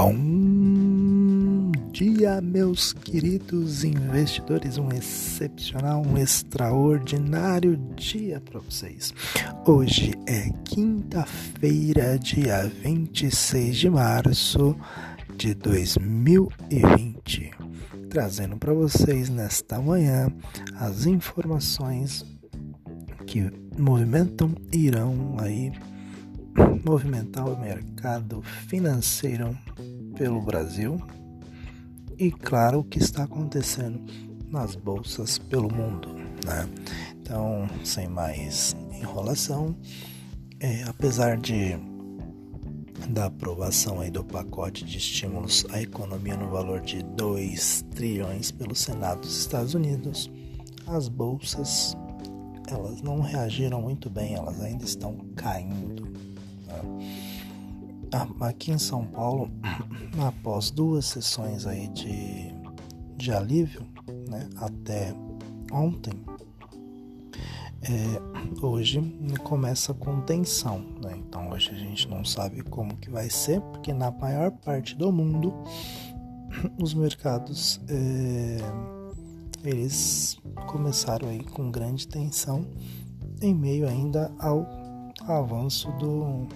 Bom dia, meus queridos investidores. Um excepcional, um extraordinário dia para vocês. Hoje é quinta-feira, dia 26 de março de 2020. Trazendo para vocês nesta manhã as informações que movimentam irão aí movimentar o mercado financeiro pelo Brasil e, claro, o que está acontecendo nas bolsas pelo mundo. Né? Então, sem mais enrolação, é, apesar de da aprovação aí do pacote de estímulos à economia no valor de 2 trilhões pelo Senado dos Estados Unidos, as bolsas elas não reagiram muito bem, elas ainda estão caindo. Ah, aqui em São Paulo, após duas sessões aí de, de alívio, né, até ontem, é, hoje começa com tensão, né? Então hoje a gente não sabe como que vai ser, porque na maior parte do mundo os mercados é, eles começaram aí com grande tensão em meio ainda ao avanço do,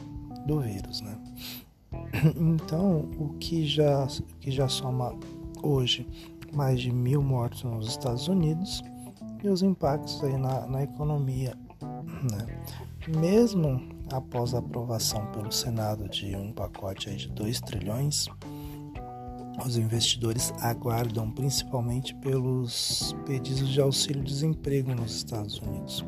do vírus, né? Então, o que já, que já soma hoje mais de mil mortos nos Estados Unidos e os impactos aí na, na economia, né? Mesmo após a aprovação pelo Senado de um pacote aí de 2 trilhões, os investidores aguardam principalmente pelos pedidos de auxílio-desemprego nos Estados Unidos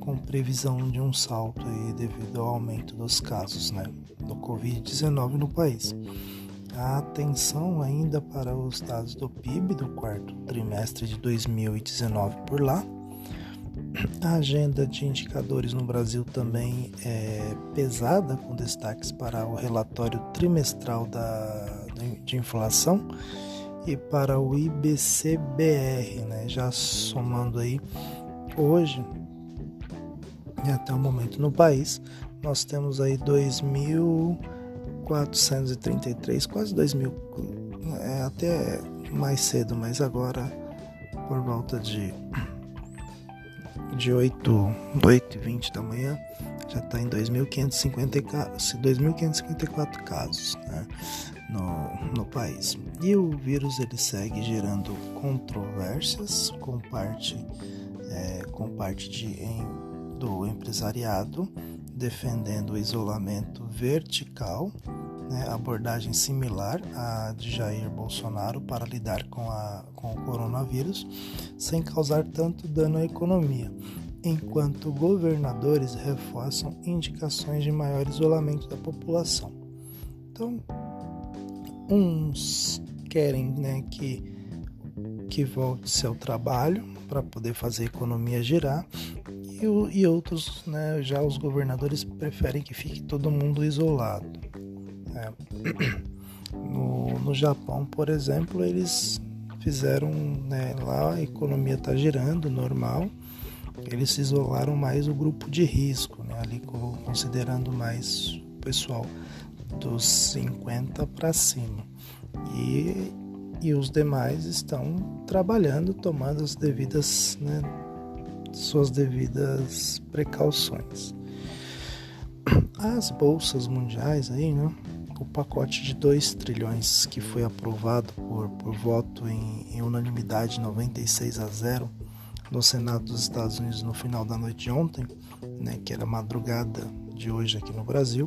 com previsão de um salto aí devido ao aumento dos casos né, do Covid-19 no país. A atenção ainda para os dados do PIB do quarto trimestre de 2019 por lá. A agenda de indicadores no Brasil também é pesada, com destaques para o relatório trimestral da, de inflação e para o IBCBR, né? já somando aí hoje e até o momento no país nós temos aí 2.433, quase 2.000, é até mais cedo, mas agora por volta de de 8, 8 e 20 da manhã já está em 2.554 casos né, no, no país. E o vírus ele segue gerando controvérsias com parte, é, com parte de em do empresariado, defendendo o isolamento vertical, né, abordagem similar à de Jair Bolsonaro para lidar com, a, com o coronavírus, sem causar tanto dano à economia, enquanto governadores reforçam indicações de maior isolamento da população. Então, uns querem né, que, que volte-se ao trabalho para poder fazer a economia girar, e, e outros, né, já os governadores preferem que fique todo mundo isolado. É. No, no Japão, por exemplo, eles fizeram né, lá a economia está girando normal, eles se isolaram mais o grupo de risco, né, ali considerando mais o pessoal dos 50 para cima. E, e os demais estão trabalhando, tomando as devidas né, suas devidas precauções. As bolsas mundiais aí, né? O pacote de 2 trilhões que foi aprovado por, por voto em, em unanimidade 96 a 0 no Senado dos Estados Unidos no final da noite de ontem, né, que era madrugada de hoje aqui no Brasil,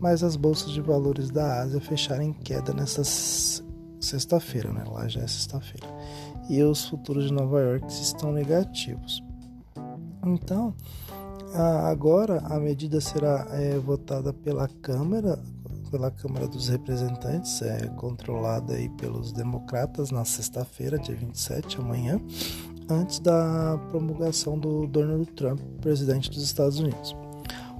mas as bolsas de valores da Ásia fecharam em queda nessa sexta-feira, né? Lá já é sexta-feira. E os futuros de Nova York estão negativos. Então, agora a medida será é, votada pela Câmara, pela Câmara dos Representantes, é controlada aí pelos democratas na sexta-feira, dia 27, amanhã, antes da promulgação do Donald Trump, presidente dos Estados Unidos.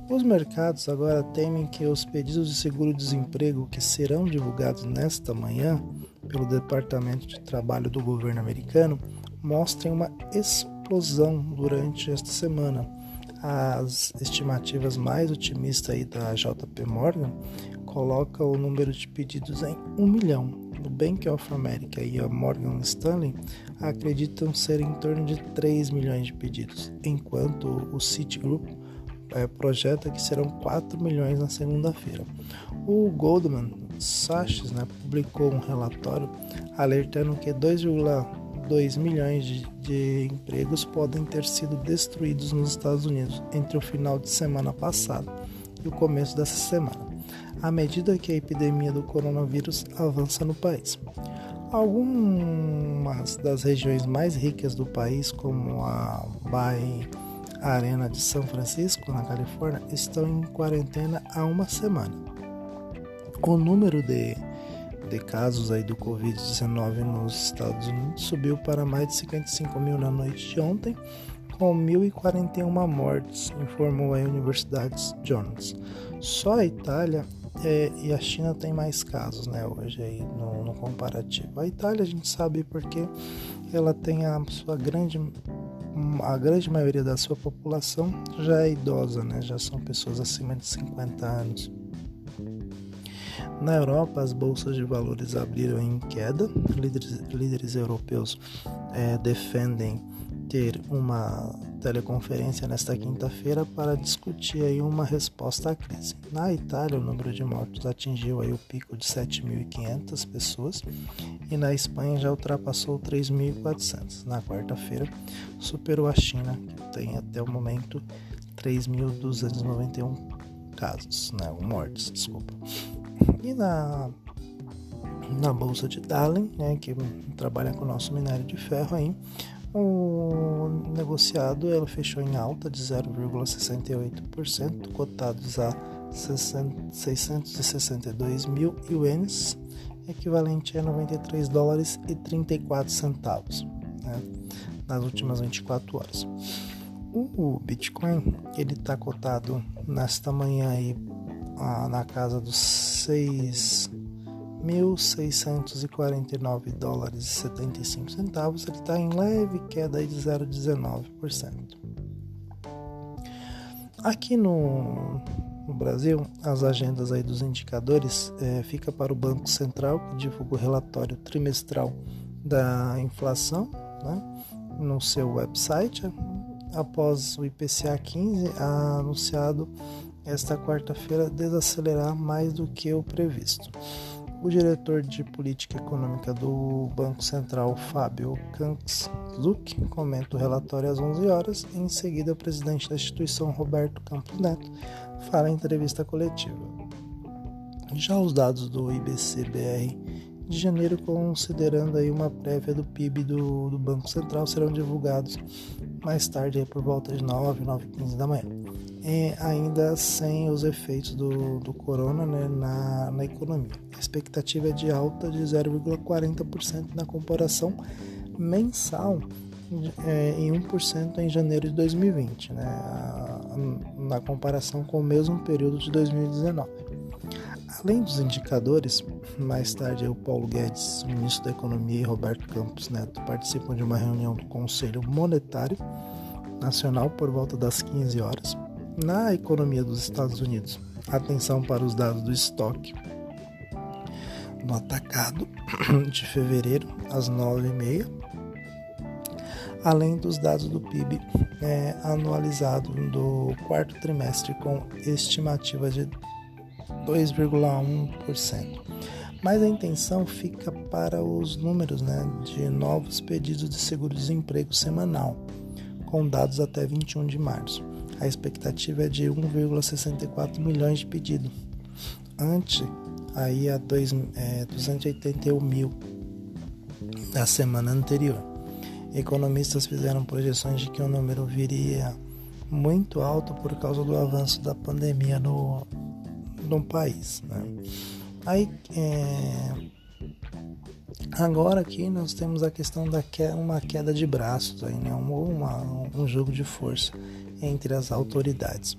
Os mercados agora temem que os pedidos de seguro-desemprego que serão divulgados nesta manhã pelo Departamento de Trabalho do governo americano mostrem uma explosão explosão durante esta semana. As estimativas mais otimistas aí da JP Morgan coloca o número de pedidos em 1 milhão. O Bank of America e a Morgan Stanley acreditam ser em torno de 3 milhões de pedidos, enquanto o Citigroup é, projeta que serão 4 milhões na segunda-feira. O Goldman Sachs né, publicou um relatório alertando que 2,2 milhões de, de empregos podem ter sido destruídos nos Estados Unidos entre o final de semana passado e o começo dessa semana, à medida que a epidemia do coronavírus avança no país. Algumas das regiões mais ricas do país, como a Bay Arena de São Francisco, na Califórnia, estão em quarentena há uma semana. O número de, de casos aí do Covid-19 nos Estados Unidos subiu para mais de 55 mil na noite de ontem, com 1.041 mortes, informou a Universidade Jones. Só a Itália é, e a China tem mais casos, né, hoje aí no, no comparativo. A Itália a gente sabe porque ela tem a sua grande a grande maioria da sua população já é idosa, né? já são pessoas acima de 50 anos. Na Europa, as bolsas de valores abriram em queda. Líderes, líderes europeus é, defendem ter uma teleconferência nesta quinta-feira para discutir aí uma resposta à crise. Na Itália, o número de mortos atingiu aí o pico de 7.500 pessoas e na Espanha já ultrapassou 3.400. Na quarta-feira, superou a China, que tem até o momento 3.291 casos, né, mortes, desculpa. E na na bolsa de Dalen, né, que trabalha com o nosso minério de ferro aí, o negociado ela fechou em alta de 0,68%, cotados a 662 mil ienes, equivalente a 93 dólares e 34 centavos, né, nas últimas 24 horas. O Bitcoin ele está cotado nesta manhã aí ah, na casa dos 6 1.649 dólares e 75 centavos, ele está em leve queda de 0,19%. Aqui no, no, Brasil, as agendas aí dos indicadores é, fica para o Banco Central, que divulga o relatório trimestral da inflação né, no seu website, após o IPCA 15 anunciado esta quarta-feira desacelerar mais do que o previsto. O diretor de política econômica do Banco Central, Fábio Kansluk, comenta o relatório às 11 horas em seguida o presidente da instituição, Roberto Campos Neto, fala em entrevista coletiva. Já os dados do IBC-BR de janeiro, considerando aí uma prévia do PIB do, do Banco Central, serão divulgados mais tarde, por volta de 9, 9 15 da manhã é, ainda sem os efeitos do, do corona né, na, na economia. A expectativa é de alta de 0,40% na comparação mensal é, em 1% em janeiro de 2020, né, na comparação com o mesmo período de 2019. Além dos indicadores, mais tarde o Paulo Guedes, o ministro da Economia, e Roberto Campos Neto participam de uma reunião do Conselho Monetário Nacional por volta das 15 horas na economia dos Estados Unidos. Atenção para os dados do estoque no atacado de fevereiro às 9h30, além dos dados do PIB é, anualizado do quarto trimestre com estimativa de 2,1%. Mas a intenção fica para os números né, de novos pedidos de seguro-desemprego semanal, com dados até 21 de março a expectativa é de 1,64 milhões de pedidos, ante aí a dois, é, 281 mil da semana anterior. Economistas fizeram projeções de que o número viria muito alto por causa do avanço da pandemia no, no país. Né? Aí, é, agora aqui nós temos a questão da que, uma queda de braços, aí, né? um, uma, um jogo de força entre as autoridades.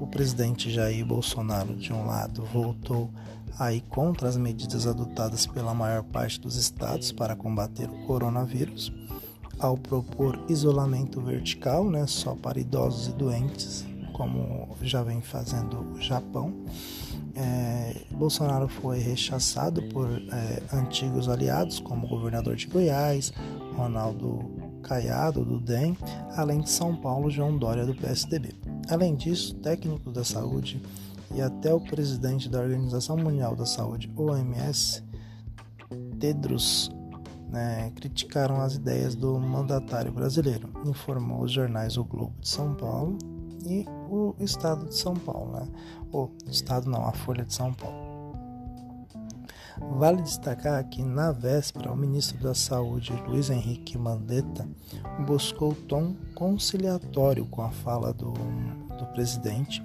O presidente Jair Bolsonaro, de um lado, voltou aí contra as medidas adotadas pela maior parte dos estados para combater o coronavírus, ao propor isolamento vertical, né, só para idosos e doentes, como já vem fazendo o Japão. é, Bolsonaro foi rechaçado por é, antigos aliados, como o governador de Goiás, Ronaldo Caiado, do DEM, além de São Paulo, João Dória, do PSDB. Além disso, técnicos da saúde e até o presidente da Organização Mundial da Saúde, OMS, Tedros, né, criticaram as ideias do mandatário brasileiro, informou os jornais O Globo de São Paulo e o Estado de São Paulo, né? O Estado não, a Folha de São Paulo. Vale destacar que na véspera o ministro da Saúde, Luiz Henrique Mandetta, buscou tom conciliatório com a fala do, do presidente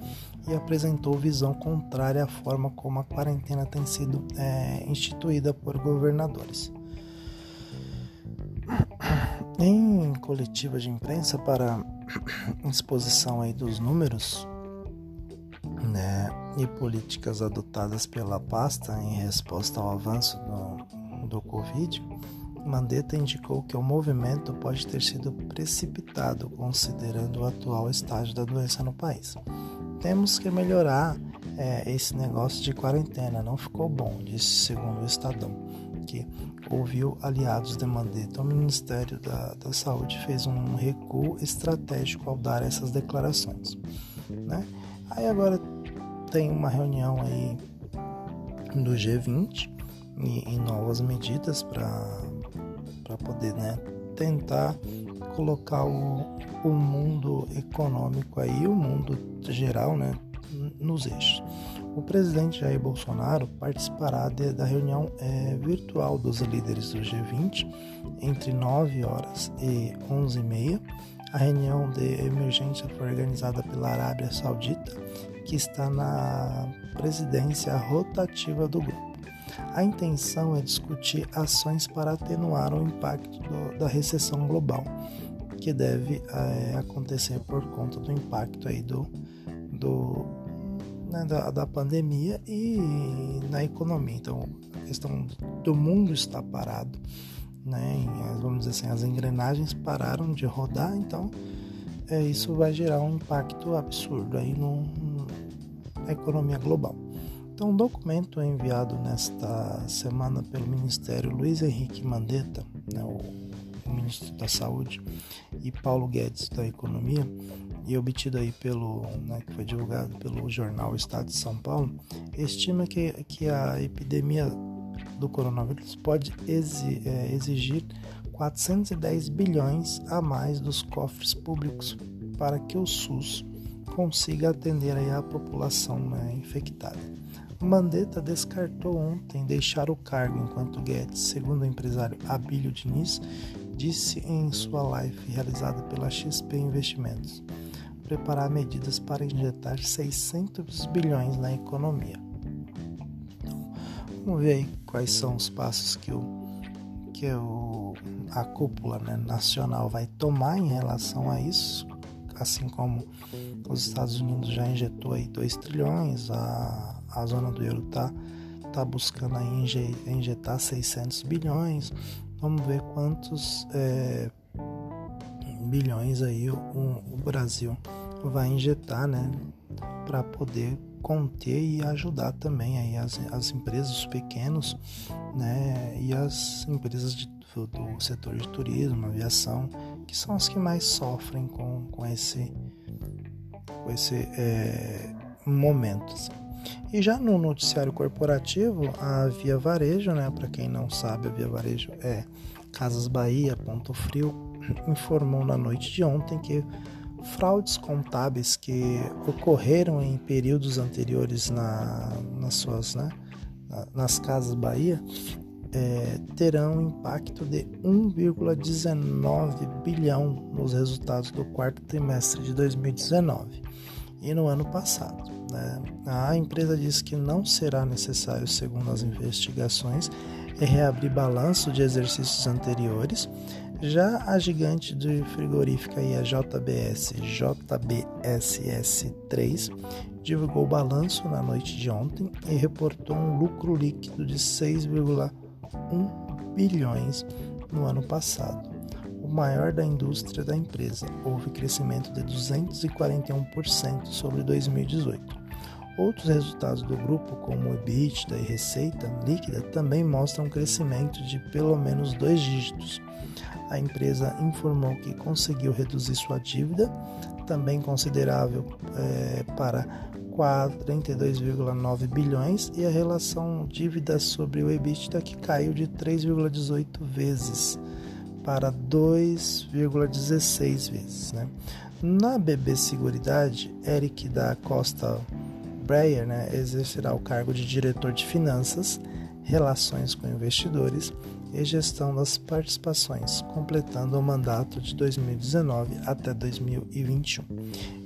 e apresentou visão contrária à forma como a quarentena tem sido é, instituída por governadores. Em coletiva de imprensa para exposição aí dos números e políticas adotadas pela pasta em resposta ao avanço do, do Covid, Mandetta indicou que o movimento pode ter sido precipitado considerando o atual estágio da doença no país. Temos que melhorar é, esse negócio de quarentena, não ficou bom, disse segundo o Estadão, que ouviu aliados de Mandetta. O Ministério da, da Saúde fez um recuo estratégico ao dar essas declarações. Né? Aí agora tem uma reunião aí do G20 e, e novas medidas para poder né, tentar colocar o, o mundo econômico aí, o mundo geral, né, nos eixos. O presidente Jair Bolsonaro participará de, da reunião é, virtual dos líderes do G20 entre 9 horas e 11 e meia. A reunião de emergência foi organizada pela Arábia Saudita, que está na presidência rotativa do grupo. A intenção é discutir ações para atenuar o impacto do, da recessão global, que deve é, acontecer por conta do impacto aí do, do né, da, da pandemia e na economia. Então, a questão do mundo está parado, né? vamos dizer assim, as engrenagens pararam de rodar, então é, isso vai gerar um impacto absurdo aí no, na economia global. Então, um documento enviado nesta semana pelo Ministério Luiz Henrique Mandetta, né, o, ministro da Saúde, e Paulo Guedes da Economia, e obtido aí pelo, né, que foi divulgado pelo jornal Estado de São Paulo, estima que, que a epidemia do coronavírus pode é, exigir 410 bilhões a mais dos cofres públicos para que o SUS consiga atender aí a população né, infectada. Mandetta descartou ontem deixar o cargo enquanto Guedes, segundo o empresário Abílio Diniz, disse em sua live realizada pela XP Investimentos preparar medidas para injetar 600 bilhões na economia. Então, vamos ver aí quais são os passos que, o, que o, a cúpula né, nacional vai tomar em relação a isso, assim como os Estados Unidos já injetou aí 2 trilhões, a, a zona do euro está tá buscando aí injetar 600 bilhões. Vamos ver quantos é, bilhões aí o, o Brasil vai injetar, né, para poder conter e ajudar também aí as, as empresas, os pequenos, né, e as empresas de, do, do setor de turismo, aviação, que são as que mais sofrem com, com esse, com esse é, momento. Assim. E já no noticiário corporativo, a Via Varejo, né, para quem não sabe, a Via Varejo é Casas Bahia, Ponto Frio, informou na noite de ontem que fraudes contábeis que ocorreram em períodos anteriores na, nas suas, né, nas Casas Bahia, é, terão impacto de 1,19 bilhão nos resultados do quarto trimestre de 2019 e no ano passado. Né? A empresa diz que não será necessário, segundo as investigações, reabrir balanço de exercícios anteriores já a gigante de frigorífica e a JBS JBSS3 divulgou o balanço na noite de ontem e reportou um lucro líquido de 6,1 bilhões no ano passado, maior da indústria da empresa. Houve crescimento de 241% sobre 2018. Outros resultados do grupo, como o EBITDA e receita líquida, também mostram crescimento de pelo menos dois dígitos. A empresa informou que conseguiu reduzir sua dívida, também considerável é, para 32,9 bilhões, e a relação dívida sobre o EBITDA que caiu de 3,18 vezes para 2,16 vezes. Né? Na BB Seguridade, Eric da Costa Breyer né, exercerá o cargo de diretor de finanças, relações com investidores e gestão das participações, completando o mandato de 2019 até 2021.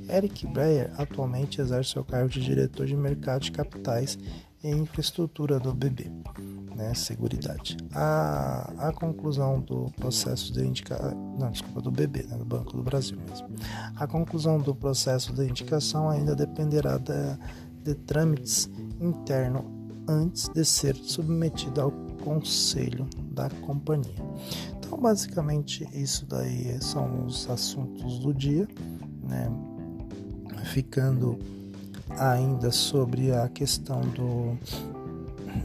Eric Breyer atualmente exerce o cargo de diretor de mercado de capitais e infraestrutura do BB né, seguridade. A, a conclusão do processo de indicação, não, desculpa, do BB, né, do Banco do Brasil mesmo. A conclusão do processo de indicação ainda dependerá de, de trâmites internos antes de ser submetida ao conselho da companhia. Então, basicamente, isso daí são os assuntos do dia, né? Ficando ainda sobre a questão do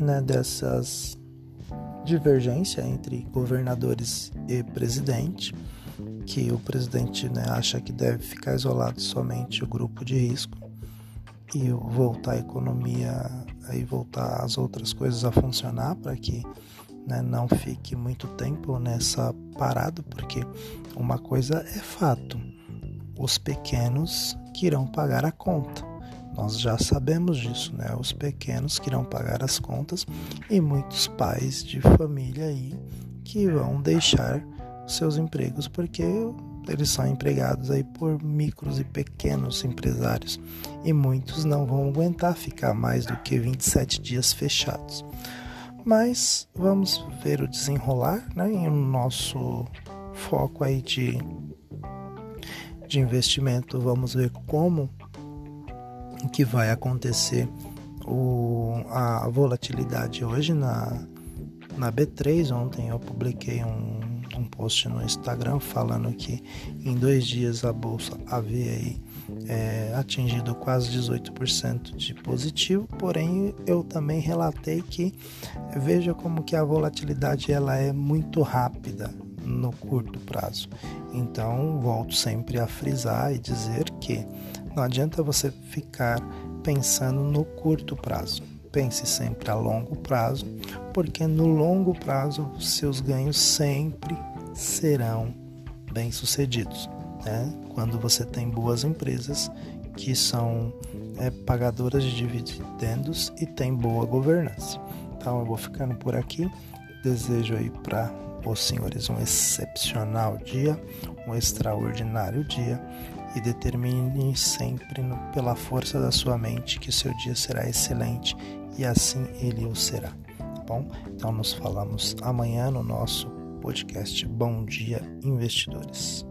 né, dessas divergência entre governadores e presidente, que o presidente né, acha que deve ficar isolado somente o grupo de risco e voltar a economia e voltar as outras coisas a funcionar para que né, não fique muito tempo nessa parada, porque uma coisa é fato: os pequenos que irão pagar a conta. Nós já sabemos disso, né? Os pequenos que irão pagar as contas e muitos pais de família aí que vão deixar seus empregos porque eles são empregados aí por micros e pequenos empresários e muitos não vão aguentar ficar mais do que 27 dias fechados. Mas vamos ver o desenrolar, né? E o nosso foco aí de, de investimento, vamos ver como que vai acontecer o, a volatilidade hoje na, na B3. Ontem eu publiquei um, um post no Instagram falando que em dois dias a bolsa havia aí, é, atingido quase 18% de positivo, porém eu também relatei que veja como que a volatilidade ela é muito rápida no curto prazo. Então volto sempre a frisar e dizer que não adianta você ficar pensando no curto prazo. Pense sempre a longo prazo, porque no longo prazo seus ganhos sempre serão bem-sucedidos. Né? Quando você tem boas empresas que são é, pagadoras de dividendos e tem boa governança. Então eu vou ficando por aqui. Desejo aí para os senhores um excepcional dia, um extraordinário dia e determine sempre no, pela força da sua mente que seu dia será excelente e assim ele o será. Tá bom? Então nos falamos amanhã no nosso podcast Bom Dia Investidores.